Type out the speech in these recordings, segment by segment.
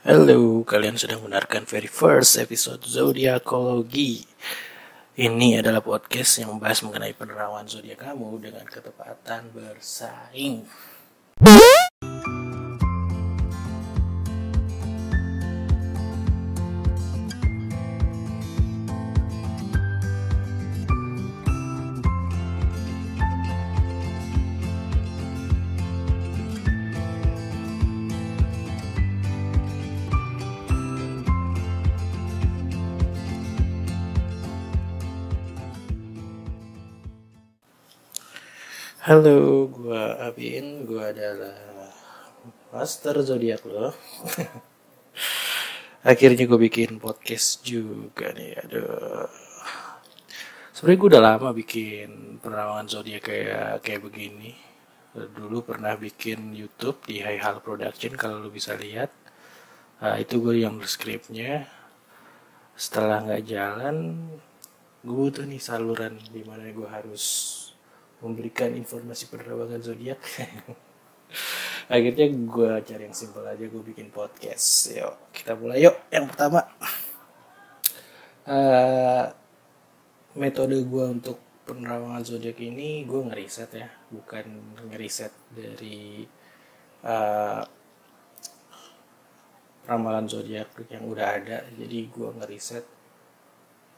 Halo, kalian sedang mendengarkan very first episode Zodiakologi. Ini adalah podcast yang membahas mengenai penerawan zodiak kamu dengan ketepatan bersaing. Halo, gua Abin, gua adalah master zodiak lo. Akhirnya gue bikin podcast juga nih, aduh. Sebenarnya gue udah lama bikin penerawangan zodiak kayak kayak begini. Dulu pernah bikin YouTube di High Hal Production kalau lo bisa lihat. Nah, itu gue yang berskripnya. Setelah nggak jalan, gue butuh nih saluran di mana gue harus memberikan informasi penerbangan zodiak. Akhirnya gue cari yang simpel aja, gue bikin podcast. Yuk, kita mulai yuk. Yang pertama, uh, metode gue untuk penerawangan zodiak ini gue ngeriset ya, bukan ngeriset dari uh, ramalan zodiak yang udah ada. Jadi gue ngeriset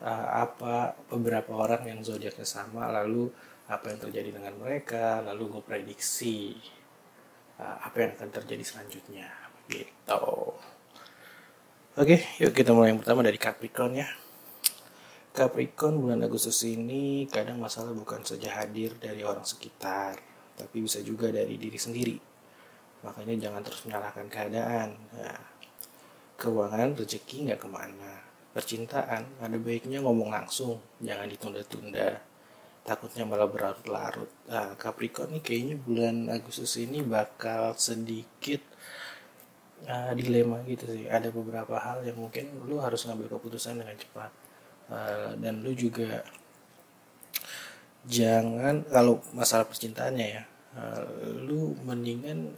uh, apa beberapa orang yang zodiaknya sama, lalu apa yang terjadi dengan mereka lalu gue prediksi uh, apa yang akan terjadi selanjutnya. Gitu. Oke yuk kita mulai yang pertama dari Capricorn ya. Capricorn bulan Agustus ini kadang masalah bukan saja hadir dari orang sekitar tapi bisa juga dari diri sendiri. Makanya jangan terus menyalahkan keadaan. Nah, keuangan rezeki nggak ke mana. Percintaan ada baiknya ngomong langsung jangan ditunda-tunda takutnya malah berlarut-larut. Nah, Capricorn nih kayaknya bulan Agustus ini bakal sedikit uh, dilema gitu sih. Ada beberapa hal yang mungkin lu harus ngambil keputusan dengan cepat. Uh, dan lu juga jangan kalau masalah percintaannya ya, uh, lu mendingan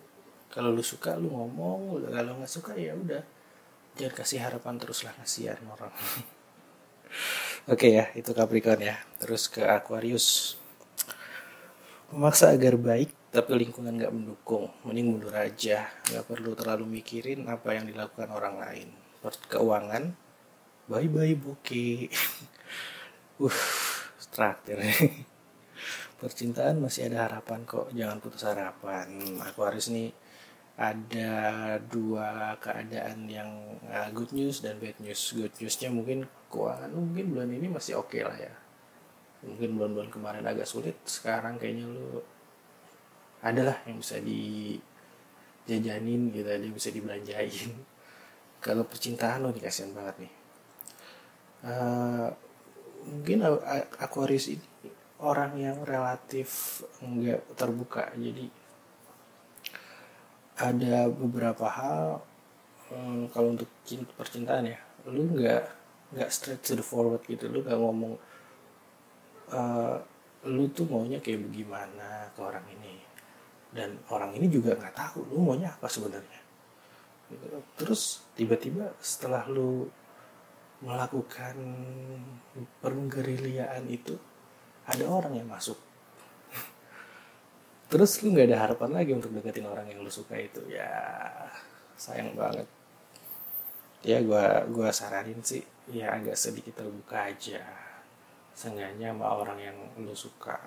kalau lu suka lu ngomong, kalau nggak suka ya udah jangan kasih harapan terus lah kasihan orang. Oke ya, itu Capricorn ya. Terus ke Aquarius. Memaksa agar baik, tapi lingkungan gak mendukung. Mending mundur aja. Gak perlu terlalu mikirin apa yang dilakukan orang lain. Keuangan, bye-bye buki. uh, traktir. Percintaan masih ada harapan kok. Jangan putus harapan. Aquarius nih ada dua keadaan yang uh, good news dan bad news. Good newsnya mungkin keuangan mungkin bulan ini masih oke okay lah ya. Mungkin bulan-bulan kemarin agak sulit, sekarang kayaknya lu adalah yang bisa dijajanin gitu, yang bisa dibelanjain. Kalau percintaan lo nih kasihan banget nih. Uh, mungkin Aquarius ini orang yang relatif enggak terbuka, jadi ada beberapa hal um, kalau untuk cinta percintaan ya lu nggak nggak straight to the forward gitu. Lu nggak ngomong uh, lu tuh maunya kayak bagaimana ke orang ini? Dan orang ini juga nggak tahu lu maunya apa sebenarnya. Terus tiba-tiba setelah lu melakukan pergeriliaan itu ada orang yang masuk. Terus lu nggak ada harapan lagi untuk deketin orang yang lu suka itu. Ya sayang banget ya gua gua saranin sih ya agak sedikit terbuka aja. Seenggaknya sama orang yang lu suka.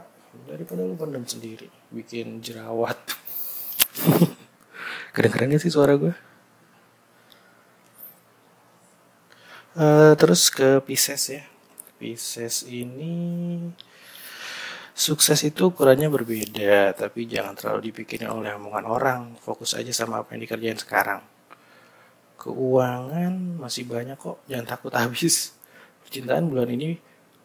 Daripada lu pendam sendiri bikin jerawat. Kedengeran gak sih suara gue uh, terus ke Pisces ya. Pisces ini Sukses itu ukurannya berbeda, tapi jangan terlalu dipikirin oleh omongan orang. Fokus aja sama apa yang dikerjain sekarang. Keuangan masih banyak kok, jangan takut habis. Percintaan bulan ini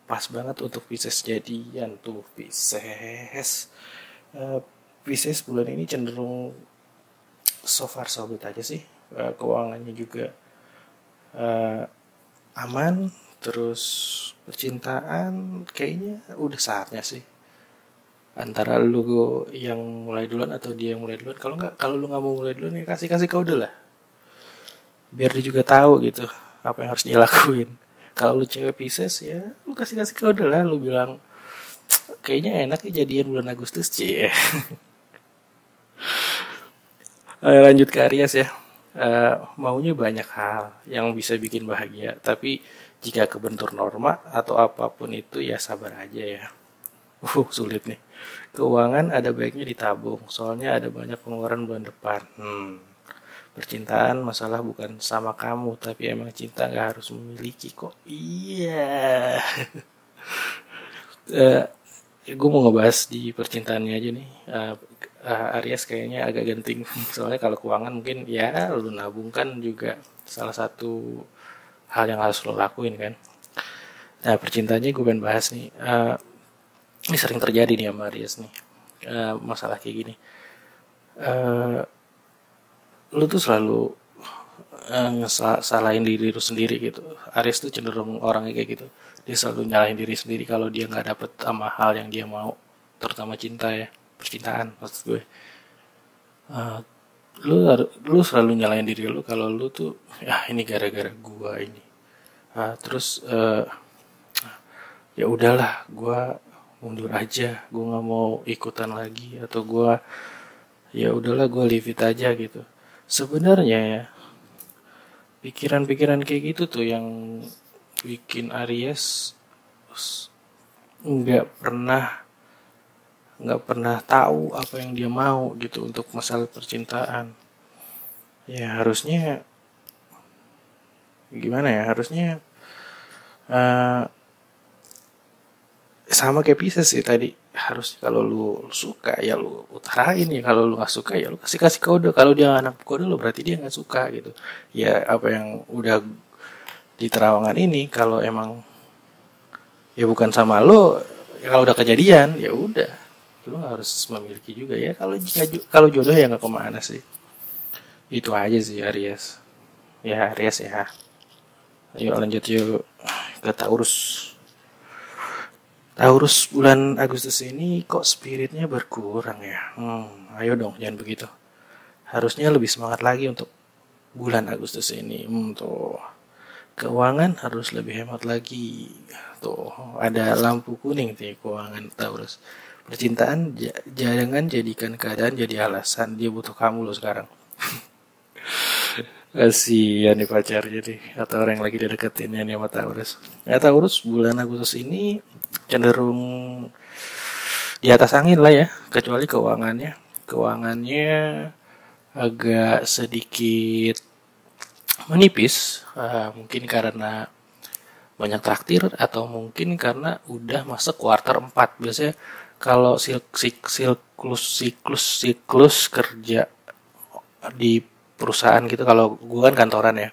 pas banget untuk Pisces jadian tuh Pisces. Uh, Pisces bulan ini cenderung so far so good aja sih. Uh, keuangannya juga uh, aman, terus percintaan kayaknya udah saatnya sih antara lu yang mulai duluan atau dia yang mulai duluan kalau nggak kalau lu nggak mau mulai duluan ya kasih kasih kode lah biar dia juga tahu gitu apa yang harus dia lakuin kalau lu cewek Pisces ya lu kasih kasih kode lah. Lu bilang kayaknya enak ya jadian bulan Agustus cie lanjut ke Aries ya. Uh, maunya banyak hal yang bisa bikin bahagia. Tapi jika kebentur norma atau apa pun itu ya sabar aja ya. Uh sulit nih. Keuangan ada baiknya ditabung. Soalnya ada banyak pengeluaran bulan depan. Hmm percintaan masalah bukan sama kamu tapi emang cinta nggak harus memiliki kok. Iya. Uh, eh, gue mau ngebahas di percintaannya aja nih. Uh, uh, Aries kayaknya agak genting. Soalnya kalau keuangan mungkin ya lu nabung kan juga salah satu hal yang harus lo lakuin kan. Nah percintaannya gue pengen bahas nih. Uh, ini sering terjadi nih sama Aries nih. Uh, masalah kayak gini. Uh, lu tuh selalu uh, ngesalahin diri lu sendiri gitu. Aries tuh cenderung orangnya kayak gitu. Dia selalu nyalahin diri sendiri kalau dia nggak dapet sama hal yang dia mau terutama cinta ya percintaan maksud gue. Uh, lu lu selalu nyalahin diri lu kalau lu tuh ya ini gara-gara gua ini. Uh, terus uh, ya udahlah gua mundur aja. Gua nggak mau ikutan lagi atau gua ya udahlah gua leave it aja gitu sebenarnya ya pikiran-pikiran kayak gitu tuh yang bikin Aries nggak pernah nggak pernah tahu apa yang dia mau gitu untuk masalah percintaan. Ya harusnya gimana ya? Harusnya uh, sama kayak Pisces sih tadi harus kalau lu suka ya lu utarain ya. Kalau lu nggak suka ya lu kasih kasih kode. Kalau dia anak kode lu berarti dia nggak suka gitu. Ya apa yang udah di terawangan ini kalau emang ya bukan sama lo ya kalau udah kejadian ya udah. Lu harus memiliki juga ya. Kalau kalau jodoh ya nggak ke mana sih? Itu aja sih Aries. Ya Aries ya. Ayo lanjut yuk ke Taurus Taurus bulan Agustus ini kok spiritnya berkurang ya? Hmm, ayo dong, jangan begitu. Harusnya lebih semangat lagi untuk bulan Agustus ini. Hmm, tuh. Keuangan harus lebih hemat lagi. Tuh, ada lampu kuning tuh keuangan Taurus. Percintaan jangan jadikan keadaan jadi alasan dia butuh kamu loh sekarang. Kasihan nih pacar jadi atau orang yang lagi dideketin ya nih sama Taurus. Ya Taurus bulan Agustus ini cenderung di atas angin lah ya kecuali keuangannya keuangannya agak sedikit menipis uh, mungkin karena banyak traktir atau mungkin karena udah masuk kuarter 4 biasanya kalau siklus siklus siklus kerja di perusahaan gitu. Kalau gue kan kantoran ya.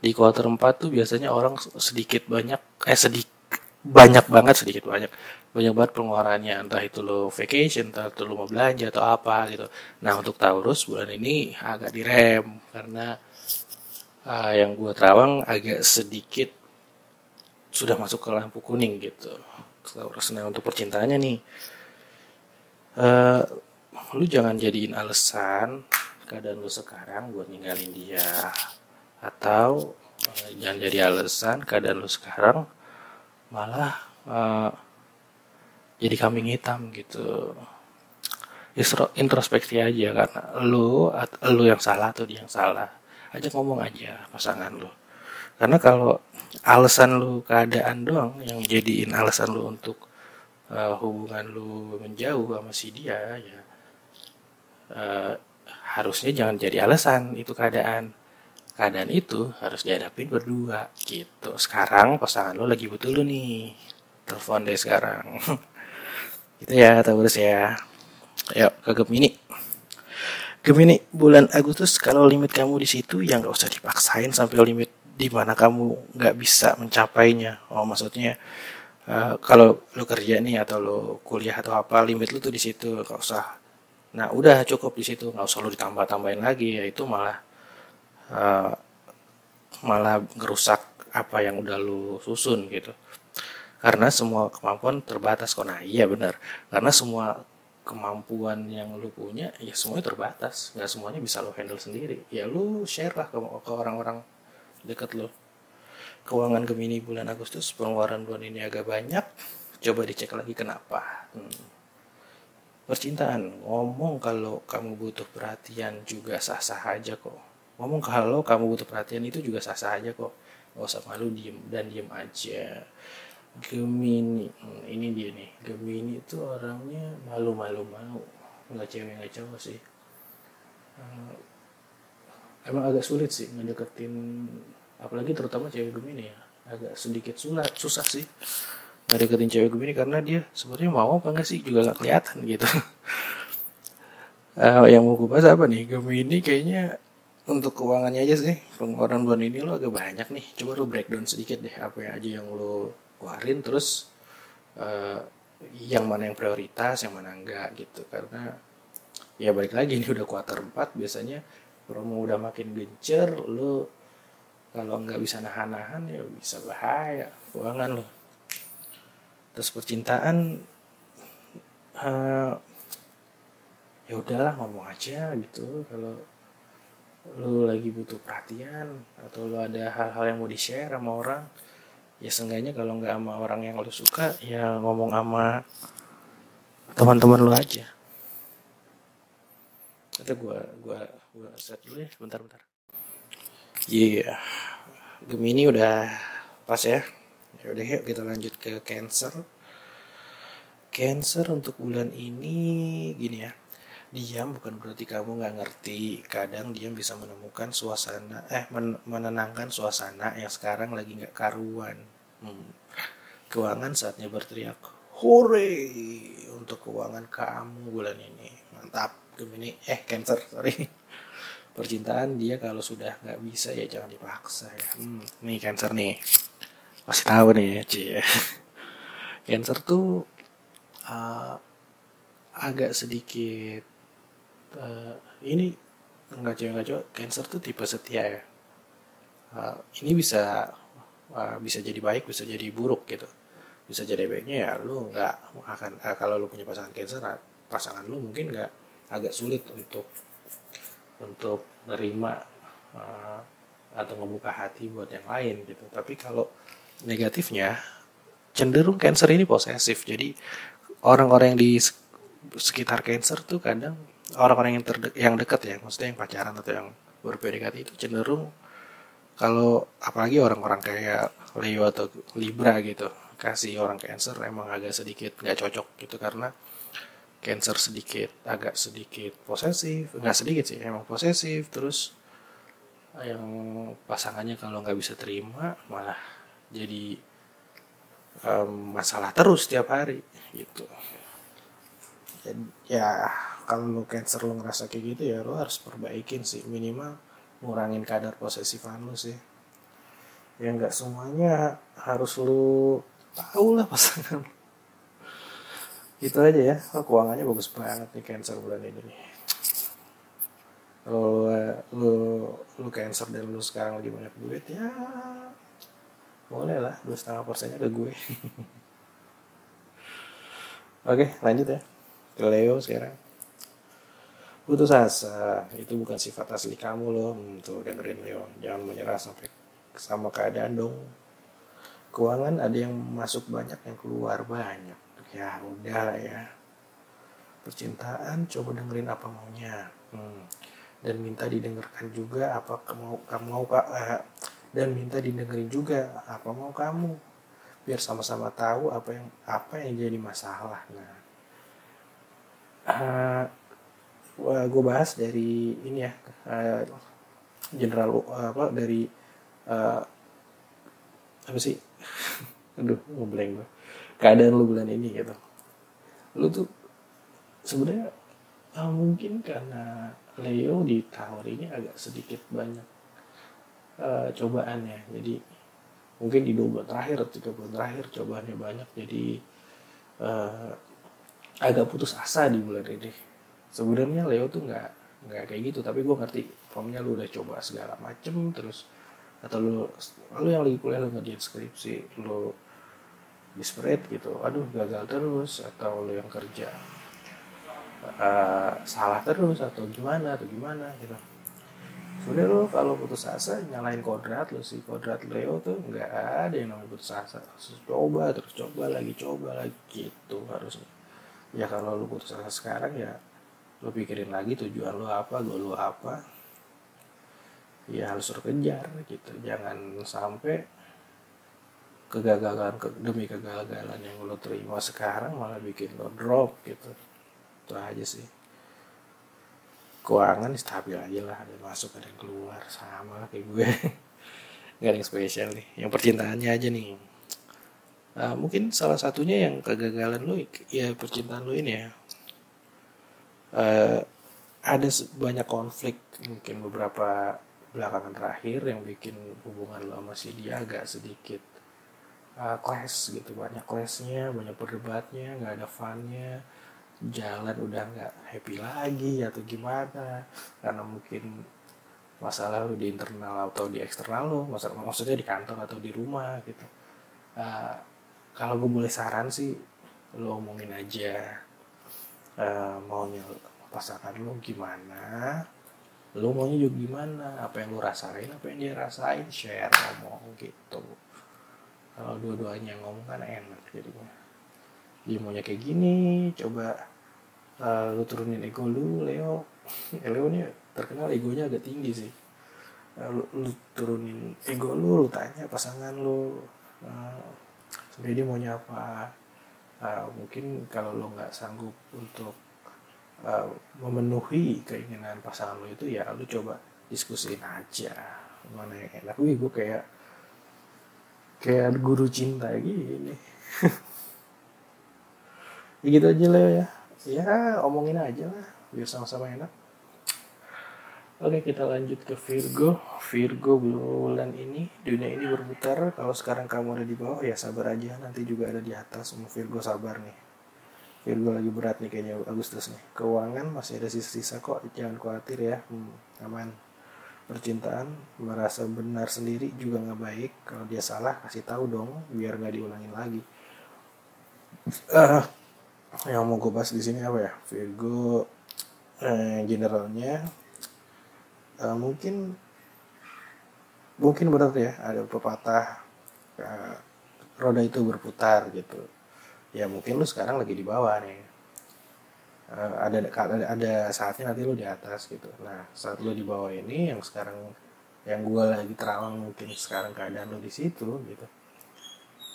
Di kuarter 4 tuh biasanya orang sedikit banyak eh sedikit banyak banget sedikit banyak. Banyak banget pengeluarannya. Entah itu lo vacation entah itu lo mau belanja atau apa gitu. Nah untuk Taurus bulan ini agak direm karena uh, yang gue terawang agak sedikit sudah masuk ke lampu kuning gitu. Taurus nah untuk percintaannya nih. Uh, lu jangan jadiin alasan keadaan lu sekarang buat ninggalin dia. Atau jangan jadi alasan keadaan lu sekarang malah uh, jadi kambing hitam gitu. Introspeksi aja karena lu lu yang salah atau dia yang salah. Aja ngomong aja pasangan lu. Karena kalau alasan lu keadaan doang yang jadiin alasan lu untuk uh, hubungan lu menjauh sama si dia ya harusnya jangan jadi alasan itu keadaan. Keadaan itu harus dihadapin berdua gitu. Sekarang pasangan lo lagi butuh lo nih. Telepon deh sekarang. Gitu ya Taurus ya. Yuk ke Gemini. Gemini bulan Agustus kalau limit kamu di situ ya nggak usah dipaksain sampai limit di mana kamu nggak bisa mencapainya. Oh maksudnya uh, kalau lo kerja nih atau lo kuliah atau apa limit lo tuh di situ. Nggak usah nah udah cukup di situ. Nggak usah lo ditambah tambahin lagi ya itu malah uh, malah ngerusak apa yang udah lu susun gitu. Karena semua kemampuan terbatas kok. Nah iya benar. Karena semua kemampuan yang lu punya ya semuanya terbatas. Nggak semuanya bisa lo handle sendiri. Ya lu share lah ke, orang-orang deket lo keuangan Gemini bulan Agustus pengeluaran bulan ini agak banyak. Coba dicek lagi kenapa. Hmm. Percintaan ngomong kalau kamu butuh perhatian juga sah-sah aja kok. Ngomong kalau kamu butuh perhatian itu juga sah-sah aja kok. Gak usah malu diem dan diem aja. Gemini hmm, ini dia nih. Gemini itu orangnya malu-malu mau. Nggak cewek nggak cowok sih. Uh, emang agak sulit sih ngedeketin apalagi terutama cewek Gemini ya. Agak sedikit sulit susah sih ngedeketin cewek Gemini karena dia sebenarnya mau apa enggak sih? Juga nggak kelihatan gitu. Uh, yang mau gue bahas apa nih? Gemini kayaknya untuk keuangannya aja sih. Pengeluaran bulan ini lo agak banyak nih. Coba lo breakdown sedikit deh apa aja yang lo keluarin. Terus uh, yang mana yang prioritas yang mana enggak gitu. Karena ya balik lagi ini udah kuarter 4 biasanya promo udah makin gencer lu kalau nggak bisa nahan-nahan ya bisa bahaya keuangan lo terus percintaan uh, ya udahlah ngomong aja gitu. Kalau lu lagi butuh perhatian atau lu ada hal-hal yang mau di share sama orang ya seenggaknya kalau nggak sama orang yang lo suka ya ngomong sama teman-teman lo aja. Atau gue gua gua set dulu ya bentar bentar iya yeah. Gemini udah pas ya ya udah yuk kita lanjut ke Cancer. Cancer untuk bulan ini gini ya. Diam bukan berarti kamu nggak ngerti. Kadang diam bisa menemukan suasana eh men menenangkan suasana yang sekarang lagi nggak karuan. Hmm. keuangan saatnya berteriak hore! Untuk keuangan kamu bulan ini. Mantap Gemini. Eh Cancer sorry. Percintaan dia kalau sudah nggak bisa ya jangan dipaksa ya. Hmm, nih Cancer nih masih tahu nih cie Cancer tuh uh, agak sedikit uh, ini nggak cewek nggak cowok cancer tuh tipe setia ya. Uh, ini bisa uh, bisa jadi baik bisa jadi buruk gitu. Bisa jadi baiknya ya lu nggak akan uh, kalau lu punya pasangan cancer pasangan lu mungkin nggak agak sulit untuk untuk menerima uh, atau membuka hati buat yang lain gitu. Tapi kalau negatifnya cenderung cancer ini posesif. Jadi orang-orang yang di sekitar cancer tuh kadang orang-orang yang terde yang dekat ya maksudnya yang pacaran atau yang ber itu cenderung kalau apalagi orang-orang kayak Leo atau Libra gitu kasih orang Cancer emang agak sedikit nggak cocok gitu karena Cancer sedikit agak sedikit posesif nggak sedikit sih emang posesif. Terus yang pasangannya kalau nggak bisa terima malah jadi um, masalah terus setiap hari gitu. Jadi ya kalau lo cancer lo ngerasa kayak gitu ya lo harus perbaikin sih. Minimal ngurangin kadar posesifan lo sih. Ya nggak semuanya harus lo tahu lah pasangan. Itu aja ya. Oh, keuangannya bagus banget nih cancer bulan ini nih. Lo lo lo cancer dan lo sekarang lagi banyak duit ya boleh lah dua setengah persennya ke gue. Oke lanjut ya. Ke Leo sekarang. Putus asa itu bukan sifat asli kamu loh tuh dengerin Leo. Jangan menyerah sampai sama keadaan dong. Keuangan ada yang masuk banyak yang keluar banyak. Ya udah lah ya. Percintaan coba dengerin apa maunya. Hmm. dan minta didengarkan juga apa kamu kamu mau pak eh, dan minta didengerin juga apa mau kamu? Biar sama-sama tahu apa yang apa yang jadi masalah. Nah uh, gue bahas dari ini ya uh, general uh, apa dari uh, apa sih? Aduh ngeblank gue keadaan lu bulan ini gitu. Lu tuh sebenarnya uh, mungkin karena Leo di tower ini agak sedikit banyak uh, cobaannya. Jadi mungkin di dua bulan terakhir tiga bulan terakhir cobaannya banyak. Jadi uh, agak putus asa di bulan ini. Sebenarnya Leo tuh nggak nggak kayak gitu. Tapi gue ngerti formnya lu udah coba segala macem terus atau lu lu yang lagi kuliah lu ngerjain skripsi lu desperate gitu. Aduh gagal terus atau lu yang kerja uh, salah terus atau gimana atau gimana gitu sebenarnya lo kalau putus asa nyalain kodrat lo sih. Kodrat Leo tuh nggak ada yang namanya putus asa. Terus coba terus coba lagi coba lagi. Gitu harusnya. Ya kalau lo putus asa sekarang ya lo pikirin lagi tujuan lo apa goal lo apa. Ya harus terkejar gitu. Jangan sampai kegagalan ke, demi kegagalan yang lo terima sekarang malah bikin lo drop gitu. Itu aja sih keuangan stabil aja lah ada masuk ada keluar sama kayak gue. Nggak ada yang spesial nih yang percintaannya aja nih. Uh, mungkin salah satunya yang kegagalan lo ya percintaan lo ini ya. Uh, ada banyak konflik mungkin beberapa belakangan terakhir yang bikin hubungan lo sama si dia agak sedikit uh, clash gitu. Banyak clashnya banyak perdebatnya nggak ada funnya jalan udah nggak happy lagi atau gimana? Karena mungkin masalah lu di internal atau di eksternal lo masalah maksudnya di kantor atau di rumah gitu. Uh, kalau gue boleh saran sih lo omongin aja uh, maunya pasangan lo gimana lo maunya juga gimana apa yang lo rasain apa yang dia rasain share ngomong gitu. Kalau dua-duanya ngomong kan enak jadinya dia maunya kayak gini coba uh, lu turunin ego lu Leo. Eh, Leo nih terkenal egonya agak tinggi sih. Uh, lu, lu turunin ego lu lu tanya pasangan lu uh, sebenarnya dia maunya apa. Uh, mungkin kalau lo nggak sanggup untuk uh, memenuhi keinginan pasangan lo itu ya lu coba diskusiin aja. Mana yang enak? Wih gue kayak kayak guru cinta gini ya gitu aja Leo ya. Ya omongin aja lah biar sama-sama enak. Oke kita lanjut ke Virgo. Virgo bulan ini Dunia ini berputar. Kalau sekarang kamu ada di bawah ya sabar aja. Nanti juga ada di atas. Semua Virgo sabar nih. Virgo lagi berat nih kayaknya Agustus nih. Keuangan masih ada sisa-sisa kok. Jangan khawatir ya. Hmm, Aman. Percintaan Merasa benar sendiri juga nggak baik. Kalau dia salah kasih tahu dong Biar nggak diulangin lagi. Uh, yang mau gue bahas di sini apa ya? Virgo eh, generalnya eh, mungkin mungkin benar ya ada pepatah eh, roda itu berputar gitu. Ya mungkin lu sekarang lagi di bawah nih. Eh, ada, ada saatnya nanti lu di atas gitu. Nah saat lu di bawah ini yang sekarang yang gue lagi terawang mungkin sekarang keadaan lu di situ gitu.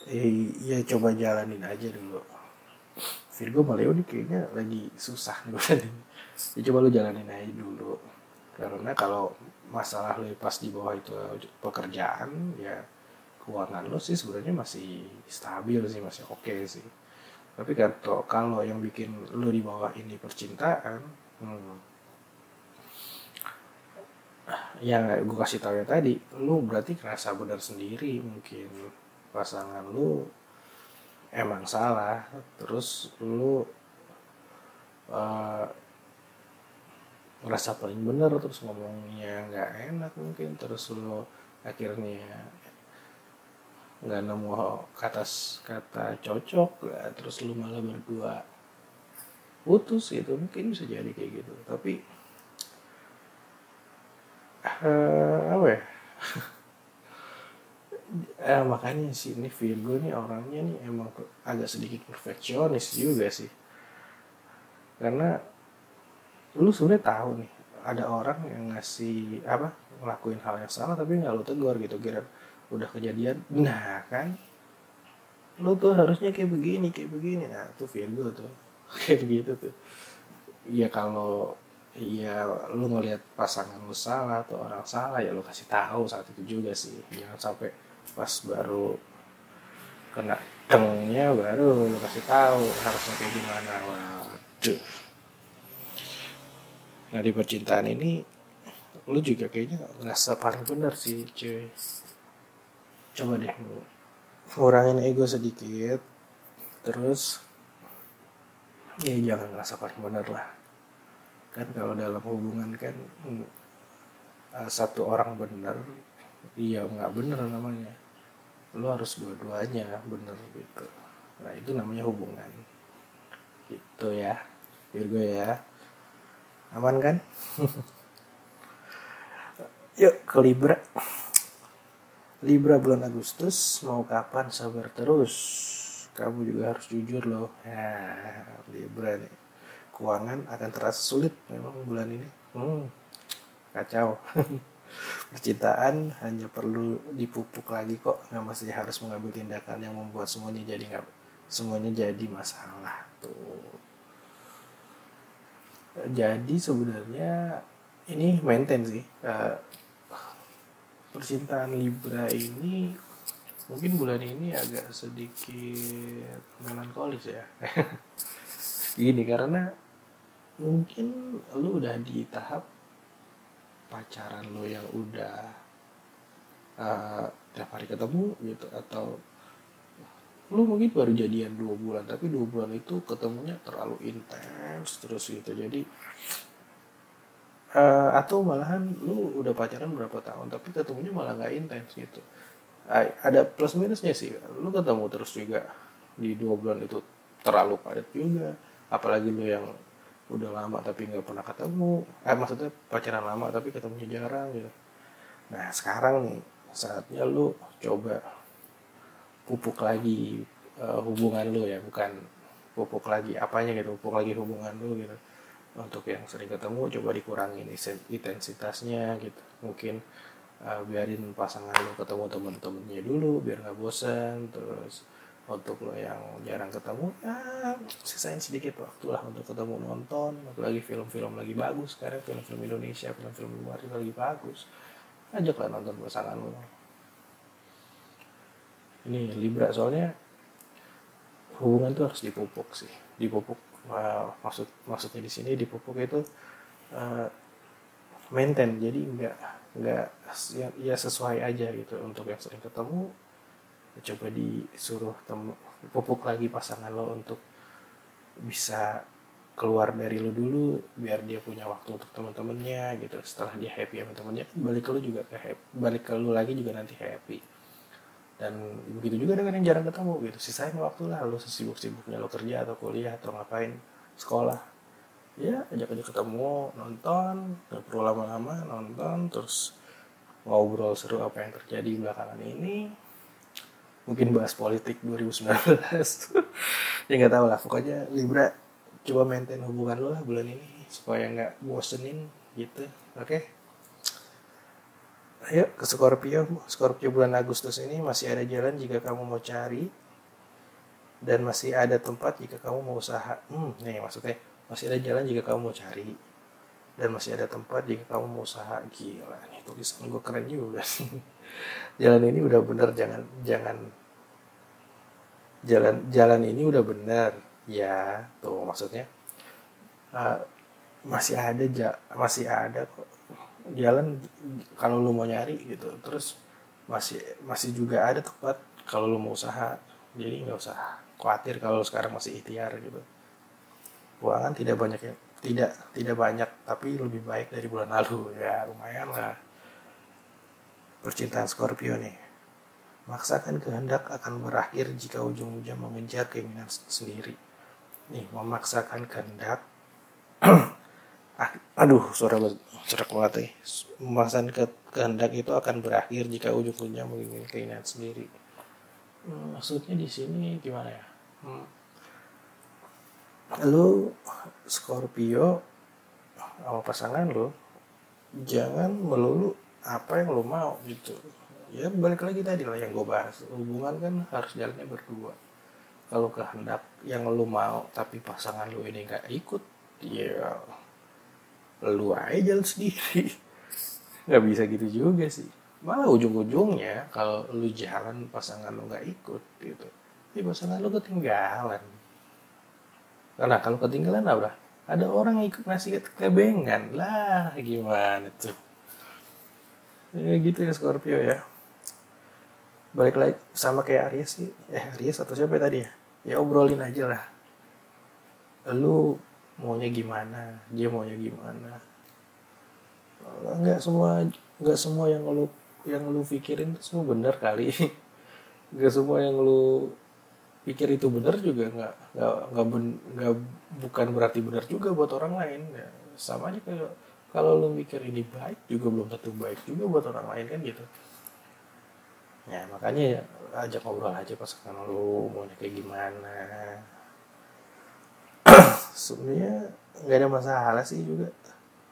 Eh, ya coba jalanin aja dulu Virgo sama Leo nih kayaknya lagi susah nih. Ya coba lu jalanin aja dulu. Karena kalau masalah lu pas di bawah itu pekerjaan ya keuangan lo sih sebenarnya masih stabil sih masih oke okay sih. Tapi kalau kalau yang bikin lu di bawah ini percintaan hmm, yang gue kasih tahu ya tadi lu berarti kerasa benar sendiri mungkin. Pasangan lu emang salah. Terus lu uh, ngerasa paling bener terus ngomongnya nggak enak mungkin terus lu akhirnya nggak nemu kata kata cocok ya, terus lu malah berdua putus gitu. Mungkin bisa jadi kayak gitu. Tapi uh, apa ya eh, makanya sih ini Virgo nih orangnya nih emang agak sedikit perfeksionis juga sih. Karena lu sebenarnya tahu nih ada orang yang ngasih apa ngelakuin hal yang salah tapi nggak lu tegur gitu kira udah kejadian. Nah kan lu tuh harusnya kayak begini kayak begini. Nah tuh Virgo tuh kayak begitu tuh. Ya kalau ya lu ngelihat pasangan lu salah atau orang salah ya lu kasih tahu saat itu juga sih. Jangan sampai pas baru kena tengnya baru kasih tahu harusnya kayak gimana. Waduh. Nah di percintaan ini lu juga kayaknya ngerasa paling benar sih cuy. Coba deh lu ngurangin ego sedikit terus ya jangan ngerasa paling benar lah. Kan kalau dalam hubungan kan hmm, satu orang benar iya nggak bener namanya. Lo harus dua-duanya bener gitu. Nah itu namanya hubungan. Gitu ya Virgo ya. Aman kan? Yuk ke Libra. Libra bulan Agustus mau kapan sabar terus? Kamu juga harus jujur loh. Ya Libra nih. Keuangan akan terasa sulit memang bulan ini. Hmm, kacau percintaan hanya perlu dipupuk lagi kok. Nggak mesti harus mengambil tindakan yang membuat semuanya jadi nggak semuanya jadi masalah tuh. Jadi sebenarnya ini maintain sih uh, percintaan Libra ini mungkin bulan ini agak sedikit melankolis ya. Gini karena mungkin lu udah di tahap pacaran lo yang udah uh, tiap hari ketemu gitu atau lu mungkin baru jadian dua bulan tapi dua bulan itu ketemunya terlalu intens terus gitu. Jadi uh, atau malahan lu udah pacaran berapa tahun tapi ketemunya malah nggak intens gitu. Ada plus minusnya sih lu ketemu terus juga di dua bulan itu terlalu padat juga apalagi lu yang udah lama tapi nggak pernah ketemu. Eh maksudnya pacaran lama tapi ketemunya jarang gitu. Nah sekarang nih saatnya lu coba pupuk lagi uh, hubungan lu ya bukan pupuk lagi apanya gitu pupuk lagi hubungan lu gitu. Untuk yang sering ketemu coba dikurangin intensitasnya gitu. Mungkin uh, biarin pasangan lu ketemu temen-temennya dulu biar nggak bosan terus untuk lo yang jarang ketemu ya sisain sedikit waktu lah untuk ketemu nonton. Apalagi film-film lagi bagus sekarang film-film Indonesia film-film luar juga lagi bagus. Ajaklah nonton pasangan lo. Ini Libra soalnya hubungan tuh harus dipupuk sih. Dipupuk uh, maksud maksudnya di sini dipupuk itu uh, maintain. Jadi enggak enggak ya, ya sesuai aja gitu untuk yang sering ketemu coba disuruh temu pupuk lagi pasangan lo untuk bisa keluar dari lo dulu biar dia punya waktu untuk teman-temannya gitu. Setelah dia happy sama temennya balik ke lo juga ke happy balik ke lo lagi juga nanti happy. Dan begitu juga dengan yang jarang ketemu gitu. Sisain waktu lah lo sesibuk-sibuknya lo kerja atau kuliah atau ngapain sekolah. Ya ajak aja ketemu nonton nggak perlu lama-lama nonton terus ngobrol seru apa yang terjadi belakangan ini mungkin bahas politik 2019 ya nggak tahu lah. Pokoknya Libra coba maintain hubungan lo lah bulan ini supaya nggak bosenin gitu. Oke? Okay? ayo ke Scorpio. Scorpio bulan Agustus ini masih ada jalan jika kamu mau cari. Dan masih ada tempat jika kamu mau usaha. Hmm nih maksudnya. Masih ada jalan jika kamu mau cari. Dan masih ada tempat jika kamu mau usaha. Gila nih tulisan gue keren juga jalan ini udah bener jangan jangan. Jalan jalan ini udah bener. Ya tuh maksudnya uh, masih ada ja, masih ada kok. Jalan kalau lu mau nyari gitu terus masih masih juga ada tempat kalau lu mau usaha. Jadi nggak usah khawatir kalau sekarang masih ikhtiar gitu. Keuangan tidak banyak ya tidak tidak banyak tapi lebih baik dari bulan lalu. Ya lumayan lah percintaan Scorpio nih Maksakan kehendak akan berakhir jika ujung-ujungnya mengejar keinginan sendiri. Nih, memaksakan kehendak. ah, aduh, suara suara banget nih. Memaksakan ke, kehendak itu akan berakhir jika ujung-ujungnya menginginkan keinginan sendiri. Hmm, maksudnya di sini gimana ya? Hmm. Lu Scorpio sama pasangan lo jangan melulu apa yang lo mau gitu. Ya balik lagi tadi lah yang gue bahas. Hubungan kan harus jalannya berdua. Kalau kehendak yang lu mau tapi pasangan lu ini nggak ikut ya lu aja jalan sendiri. Nggak bisa gitu juga sih. Malah ujung-ujungnya kalau lu jalan pasangan lu nggak ikut gitu. Ya pasangan lu ketinggalan. Karena kalau ketinggalan apa? Ada orang yang ikut ngasih kebengan lah gimana tuh ya gitu ya Scorpio ya. Balik lagi sama kayak Aries sih. Eh Aries atau siapa tadi ya? Ya obrolin aja lah. Lu maunya gimana? Dia maunya gimana? Nggak semua nggak semua yang lu yang lu pikirin itu semua benar kali. Nggak semua yang lu pikir itu benar juga nggak nggak nggak ben- nggak bukan berarti benar juga buat orang lain. Ya, sama aja kayak kalau lu mikir ini baik juga belum tentu baik juga buat orang lain kan gitu. Ya makanya ya, ajak ngobrol aja pasangan lu maunya kayak gimana. Sebenarnya nggak ada masalah sih juga.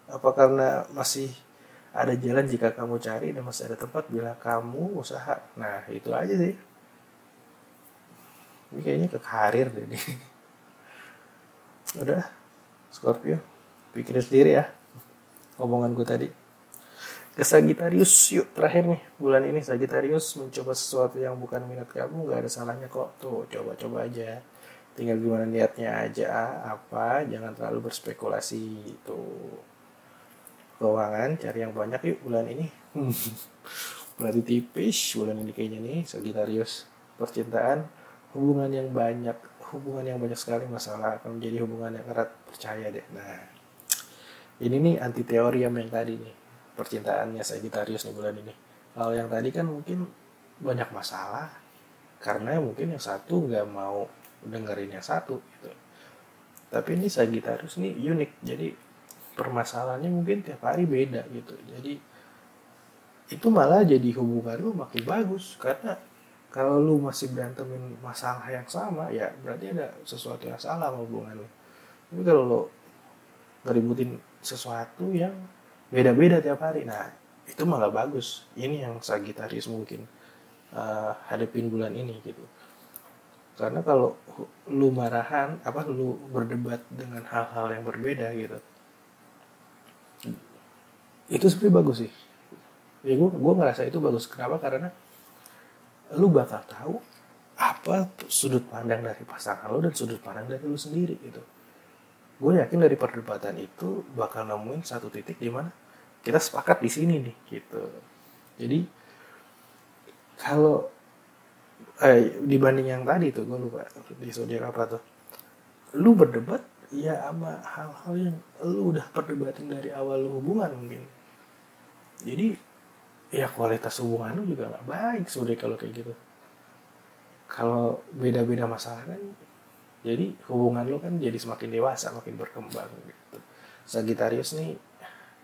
Apa karena masih ada jalan jika kamu cari dan masih ada tempat bila kamu usaha. Nah itu aja sih. Ini kayaknya ke karir deh nih. Udah Scorpio pikirin sendiri ya omongan gue tadi. Ke Sagittarius yuk terakhir nih bulan ini Sagittarius mencoba sesuatu yang bukan minat kamu nggak ada salahnya kok. Tuh coba-coba aja. Tinggal gimana niatnya aja apa jangan terlalu berspekulasi. Tuh. Keuangan cari yang banyak yuk bulan ini. Berarti tipis bulan ini kayaknya nih Sagittarius. Percintaan hubungan yang banyak hubungan yang banyak sekali masalah akan menjadi hubungan yang erat. Percaya deh. Nah ini nih anti teori yang tadi nih. Percintaannya Sagittarius nih bulan ini. Kalau yang tadi kan mungkin banyak masalah. Karena mungkin yang satu nggak mau dengerin yang satu gitu. Tapi ini Sagittarius nih unik. Jadi permasalahannya mungkin tiap hari beda gitu. Jadi itu malah jadi hubungan lu makin bagus. Karena kalau lu masih berantemin masalah yang sama ya berarti ada sesuatu yang salah sama hubungan lu. Tapi kalau lu ngeributin sesuatu yang beda-beda tiap hari. Nah itu malah bagus. Ini yang Sagitarius mungkin uh, hadapin bulan ini gitu. Karena kalau lu marahan apa lu berdebat dengan hal-hal yang berbeda gitu. Itu sebenarnya bagus sih. Ya gue gue ngerasa itu bagus. Kenapa? Karena lu bakal tahu apa sudut pandang dari pasangan lu dan sudut pandang dari lu sendiri gitu gue yakin dari perdebatan itu bakal nemuin satu titik di mana kita sepakat di sini nih gitu. Jadi kalau eh, dibanding yang tadi tuh gue lupa di zodiak apa tuh. Lu berdebat ya sama hal-hal yang lu udah perdebatin dari awal lu hubungan mungkin. Jadi ya kualitas hubungan lu juga nggak baik sudah kalau kayak gitu. Kalau beda-beda masalah kan jadi hubungan lu kan jadi semakin dewasa makin berkembang gitu. Sagitarius nih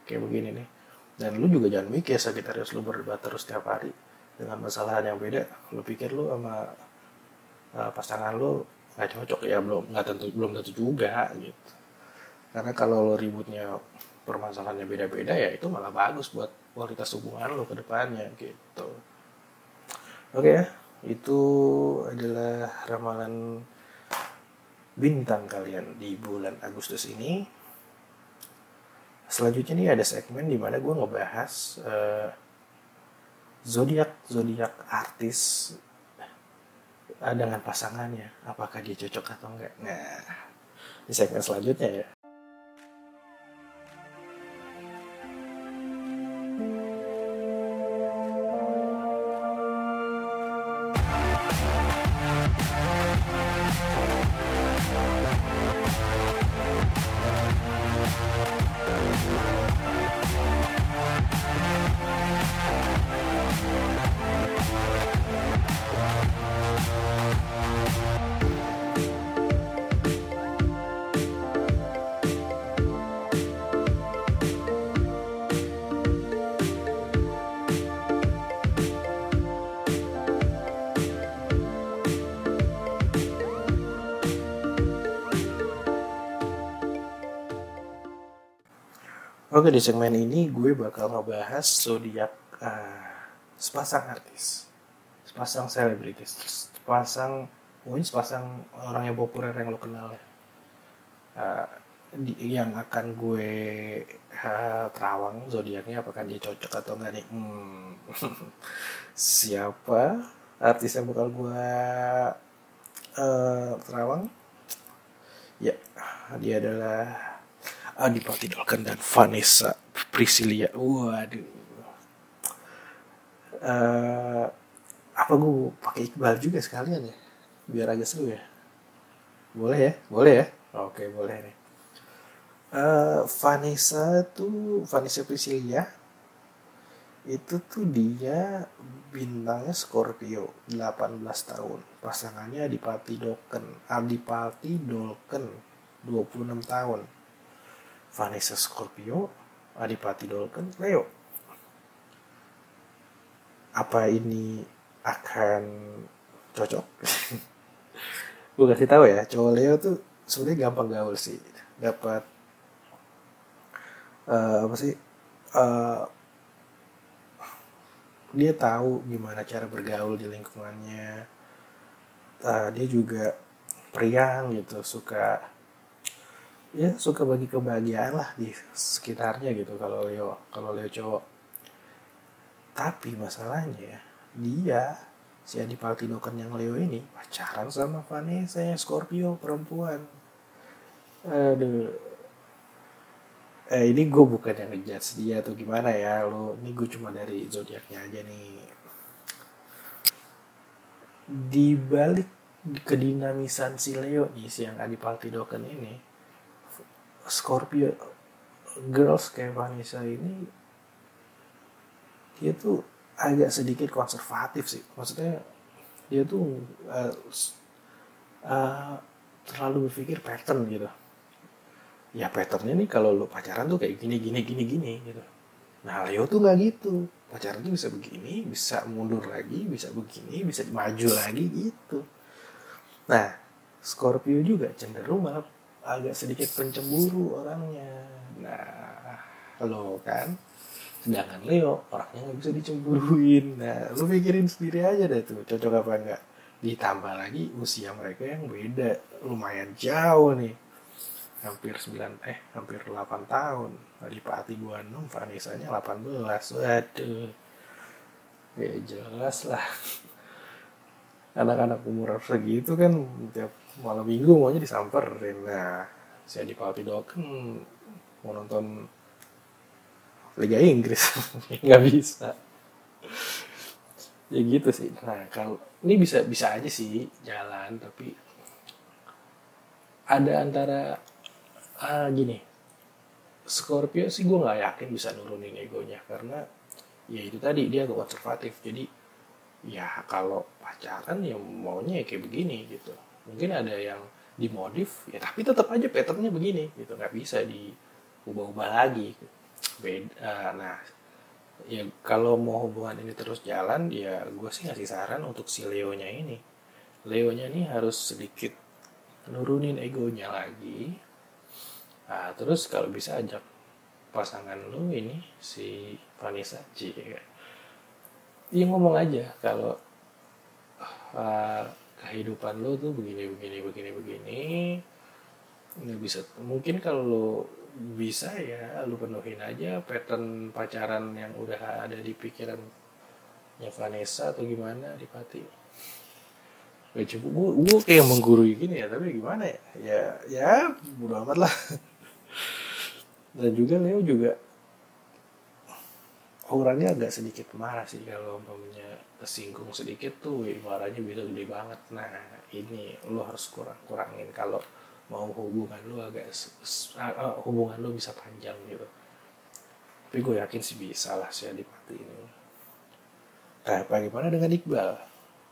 kayak begini nih. Dan lu juga jangan mikir Sagitarius lu berdebat terus tiap hari dengan masalah yang beda. Lu pikir lu sama uh, pasangan lu nggak cocok ya belum nggak tentu belum tentu juga gitu. Karena kalau lo ributnya permasalahannya beda-beda ya itu malah bagus buat kualitas hubungan lo ke depannya gitu. Oke ya itu adalah ramalan bintang kalian di bulan Agustus ini. Selanjutnya nih ada segmen di mana gue ngebahas uh, zodiak zodiak artis uh, dengan pasangannya. Apakah dia cocok atau enggak? Nah di segmen selanjutnya ya di segmen ini gue bakal ngebahas zodiak uh, sepasang artis, sepasang selebritis, sepasang mungkin sepasang orang yang populer yang lo kenal ya. Uh, di, yang akan gue uh, terawang zodiaknya apakah dia cocok atau enggak nih? Hmm. Siapa artis yang bakal gue uh, terawang? Ya, dia adalah Adipati Dolken dan Vanessa Priscilia. Waduh. Uh, apa gue pakai Iqbal juga sekalian ya? Biar agak seru ya. Boleh ya? Boleh ya? Oke, boleh nih. Uh, Vanessa tuh Vanessa Priscilia itu tuh dia bintangnya Scorpio 18 tahun pasangannya Adipati Dolken Adipati Dolken 26 tahun Vanessa Scorpio Adipati Dolken Leo. Apa ini akan cocok? Gue kasih tahu ya cowok Leo tuh sebenarnya gampang gaul sih. Dapat uh, apa sih uh, dia tahu gimana cara bergaul di lingkungannya. Uh, dia juga priang gitu suka ya suka bagi kebahagiaan lah di sekitarnya gitu kalau Leo kalau Leo cowok. Tapi masalahnya dia si Adi Paltidokan yang Leo ini pacaran sama Vanessa yang Scorpio perempuan. Aduh. Eh ini gue bukan yang ngejudge dia atau gimana ya lo ini gue cuma dari zodiaknya aja nih. Di balik kedinamisan si Leo nih si yang Adi Paltidokan ini Scorpio girls kayak Vanessa ini dia tuh agak sedikit konservatif sih. Maksudnya dia tuh uh, uh, terlalu berpikir pattern gitu. Ya patternnya nih kalau lo pacaran tuh kayak gini gini gini gini gitu. Nah Leo tuh nggak gitu. Pacaran tuh bisa begini bisa mundur lagi bisa begini bisa maju lagi gitu. Nah Scorpio juga cenderung malah agak sedikit pencemburu orangnya. Nah lo kan sedangkan Leo orangnya nggak bisa dicemburuin. Nah lu pikirin sendiri aja deh tuh cocok apa enggak ditambah lagi usia mereka yang beda lumayan jauh nih. Hampir 9 eh hampir 8 tahun. Adipati 26 Vanessa nya 18 waduh. Ya jelas lah anak-anak umur segitu kan tiap malam minggu maunya disamperin. Nah si Adipati kan mau nonton Liga Inggris. Nggak bisa. Ya gitu sih. Nah kalau ini bisa bisa aja sih jalan tapi ada antara ah, gini. Scorpio sih gue nggak yakin bisa nurunin egonya karena ya itu tadi dia agak konservatif. Jadi ya kalau pacaran ya maunya ya kayak begini gitu. Mungkin ada yang dimodif ya tapi tetap aja patternnya begini gitu. Nggak bisa diubah-ubah lagi gitu. Beda nah ya kalau mau hubungan ini terus jalan ya gue sih ngasih saran untuk si Leo nya ini. Leo nya ini harus sedikit nurunin egonya lagi. Nah, terus kalau bisa ajak pasangan lu ini si Vanessa Ci ya ngomong aja. Kalau uh, kehidupan lu tuh begini begini begini begini nggak bisa. Mungkin kalau lu bisa ya lu penuhin aja pattern pacaran yang udah ada di pikiran ya Vanessa atau gimana di Pati. Gak cukup. Gue, gue kayak menggurui gini ya tapi gimana ya? Ya ya amat lah. Dan juga Leo juga orangnya agak sedikit marah sih kalau umpamanya tersinggung sedikit tuh marahnya bisa gede banget. Nah ini lo harus kurang kurangin. Kalau mau hubungan lu agak hubungan lu bisa panjang gitu. Tapi gue yakin sih bisa lah si Adipati ini. Nah bagaimana dengan Iqbal?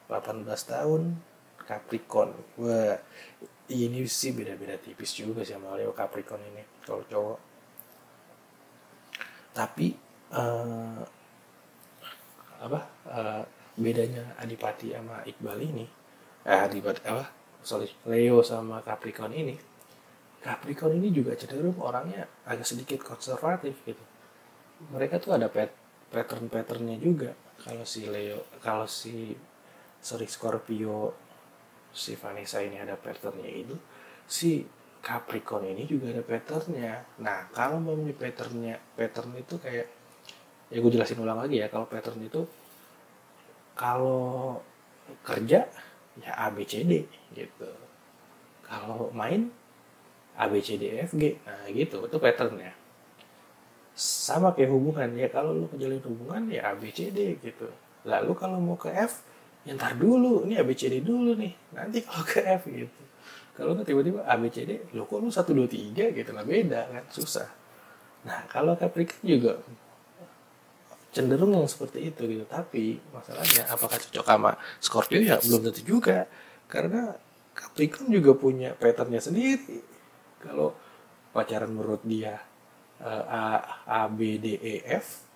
18 tahun Capricorn. Wah ini sih beda-beda tipis juga sih sama Leo Capricorn ini kalau cowok. Tapi uh, apa? Uh, bedanya Adipati sama Iqbal ini eh Adipati apa? Sorry Leo sama Capricorn ini Capricorn ini juga cenderung orangnya agak sedikit konservatif gitu. Mereka tuh ada pattern-patternnya juga. Kalau si Leo kalau si sorry Scorpio si Vanessa ini ada patternnya itu si Capricorn ini juga ada patternnya. Nah kalau mau patternnya pattern itu kayak ya gue jelasin ulang lagi ya kalau pattern itu kalau kerja ya A B C D gitu. Kalau main A B C D F G. Nah gitu itu patternnya sama kayak hubungan ya kalau lu menjalin hubungan ya A B C D gitu. Lalu kalau mau ke F ya ntar dulu ini A B C D dulu nih. Nanti kalau ke F gitu. Kalau nggak tiba-tiba A B C D lo kok lu satu dua tiga gitu. Lah beda kan? Susah. Nah kalau Capricorn juga cenderung yang seperti itu gitu. Tapi masalahnya apakah cocok sama Scorpio? Ya belum tentu juga. Karena Capricorn juga punya patternnya sendiri. Kalau pacaran menurut dia uh, A, A B D E F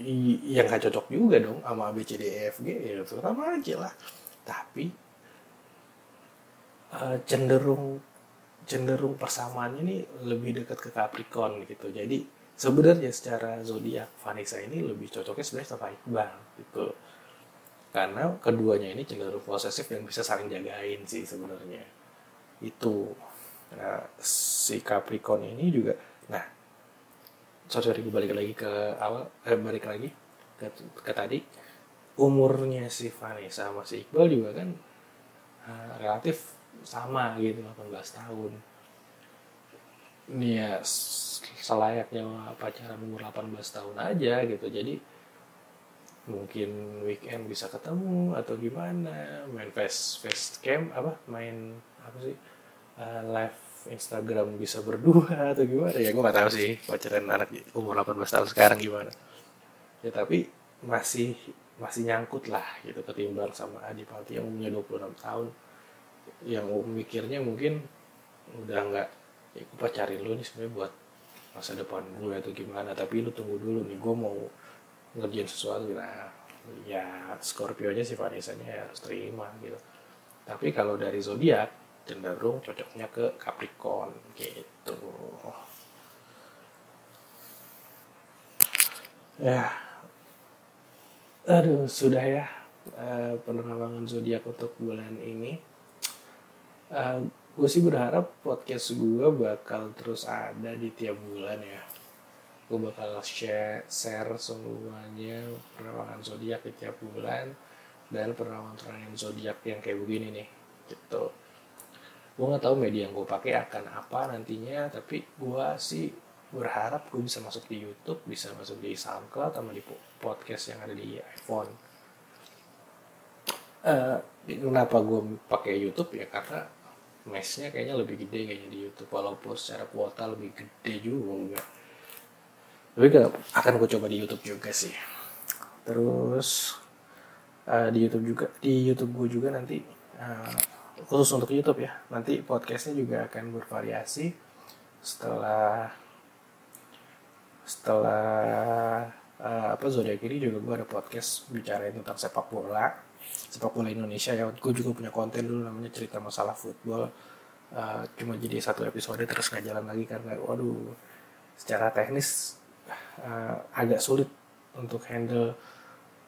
yang gak cocok juga dong sama A B C D E F G. Ya sama aja lah. Tapi uh, cenderung cenderung persamaannya ini lebih dekat ke Capricorn gitu. Jadi sebenarnya secara zodiak Vanessa ini lebih cocoknya sebenarnya sama Iqbal gitu. Karena keduanya ini cenderung posesif yang bisa saling jagain sih sebenarnya. Itu. Nah, si Capricorn ini juga nah sorry, sorry balik lagi ke awal eh, balik lagi ke, ke tadi. Umurnya si Vanessa sama si Iqbal juga kan uh, relatif sama gitu 18 tahun ya selayaknya pacaran umur 18 tahun aja gitu. Jadi mungkin weekend bisa ketemu atau gimana. Main face face cam apa? Main apa sih? Uh, live Instagram bisa berdua atau gimana? Ya gue gak tahu sih pacaran anak umur 18 tahun sekarang gimana. Ya tapi masih masih nyangkut lah gitu ketimbang sama Adi Pati yang umurnya 26 tahun. Yang mikirnya mungkin udah nggak ya gue pacarin lu nih sebenarnya buat masa depan gue atau gimana tapi lu tunggu dulu nih gue mau ngerjain sesuatu nah ya Scorpio nya sih Vanessa nya ya harus terima gitu. Tapi kalau dari zodiak cenderung cocoknya ke Capricorn gitu. Ya. Aduh sudah ya uh, zodiak untuk bulan ini. Uh, gue sih berharap podcast gue bakal terus ada di tiap bulan ya. Gue bakal share share semuanya perawangan zodiak di tiap bulan dan perawangan zodiak yang kayak begini nih gitu. Gue nggak tahu media yang gue pakai akan apa nantinya tapi gue sih berharap gue bisa masuk di YouTube bisa masuk di SoundCloud sama di podcast yang ada di iPhone. Uh, kenapa gue pakai YouTube? Ya karena mesnya kayaknya lebih gede kayaknya di YouTube walaupun secara kuota lebih gede juga tapi gak, akan gue coba di YouTube juga sih. Terus uh, di YouTube juga di YouTube gue juga nanti uh, khusus untuk YouTube ya nanti podcastnya juga akan bervariasi setelah setelah uh, apa zodiak ini juga gue ada podcast bicara tentang sepak bola sepak bola Indonesia ya. Gue juga punya konten dulu namanya cerita masalah football. Uh, cuma jadi satu episode terus nggak jalan lagi karena waduh secara teknis uh, agak sulit untuk handle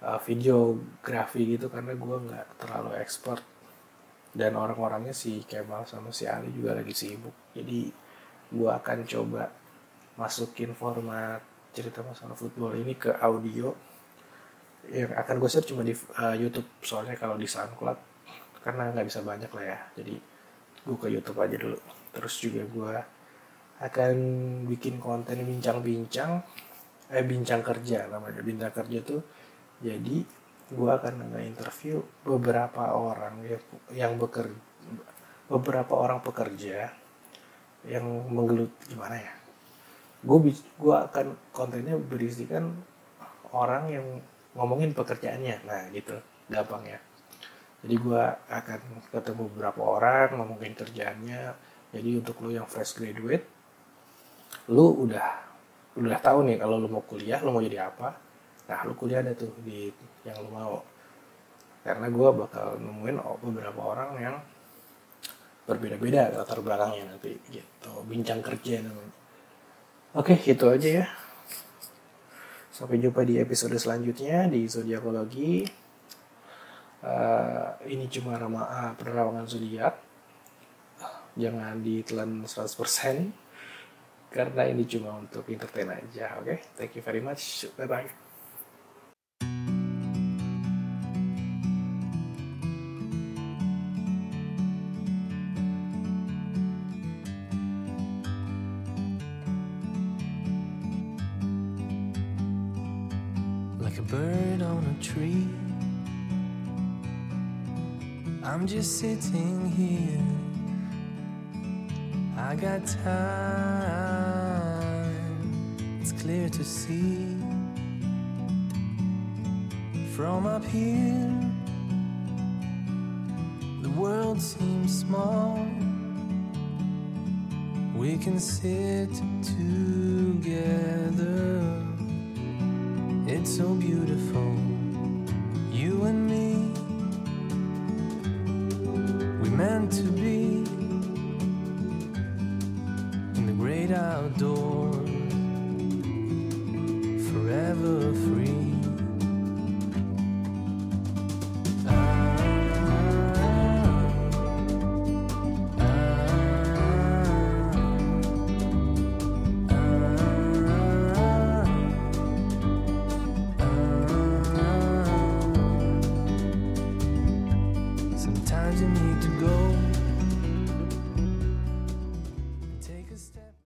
uh, videografi gitu karena gue nggak terlalu expert. Dan orang-orangnya si Kemal sama si Ali juga lagi sibuk. Jadi gue akan coba masukin format cerita masalah football ini ke audio yang akan gue share cuma di uh, YouTube. Soalnya kalau di SoundCloud karena nggak bisa banyak lah ya. Jadi gue ke YouTube aja dulu. Terus juga gue akan bikin konten bincang-bincang eh bincang kerja namanya. Bincang kerja tuh jadi gue akan nge-interview beberapa orang yang, yang bekerja beberapa orang pekerja yang menggelut gimana ya. Gue gue akan kontennya berisikan orang yang ngomongin pekerjaannya. Nah gitu. Gampang ya jadi gue akan ketemu beberapa orang ngomongin kerjaannya. Jadi untuk lo yang fresh graduate lo udah udah tahu nih kalau lo mau kuliah lo mau jadi apa. Nah lo kuliah ada tuh di yang lo mau. Karena gue bakal nemuin beberapa orang yang berbeda-beda latar belakangnya nanti gitu. Bincang kerja namanya oke itu aja ya Sampai jumpa di episode selanjutnya di Zodiakologi. Uh, ini cuma rama uh, penerawangan zodiak. Jangan ditelan 100% karena ini cuma untuk entertain aja. Oke, okay? thank you very much. Bye bye. Bird on a tree. I'm just sitting here. I got time, it's clear to see. From up here, the world seems small. We can sit together. It's so beautiful,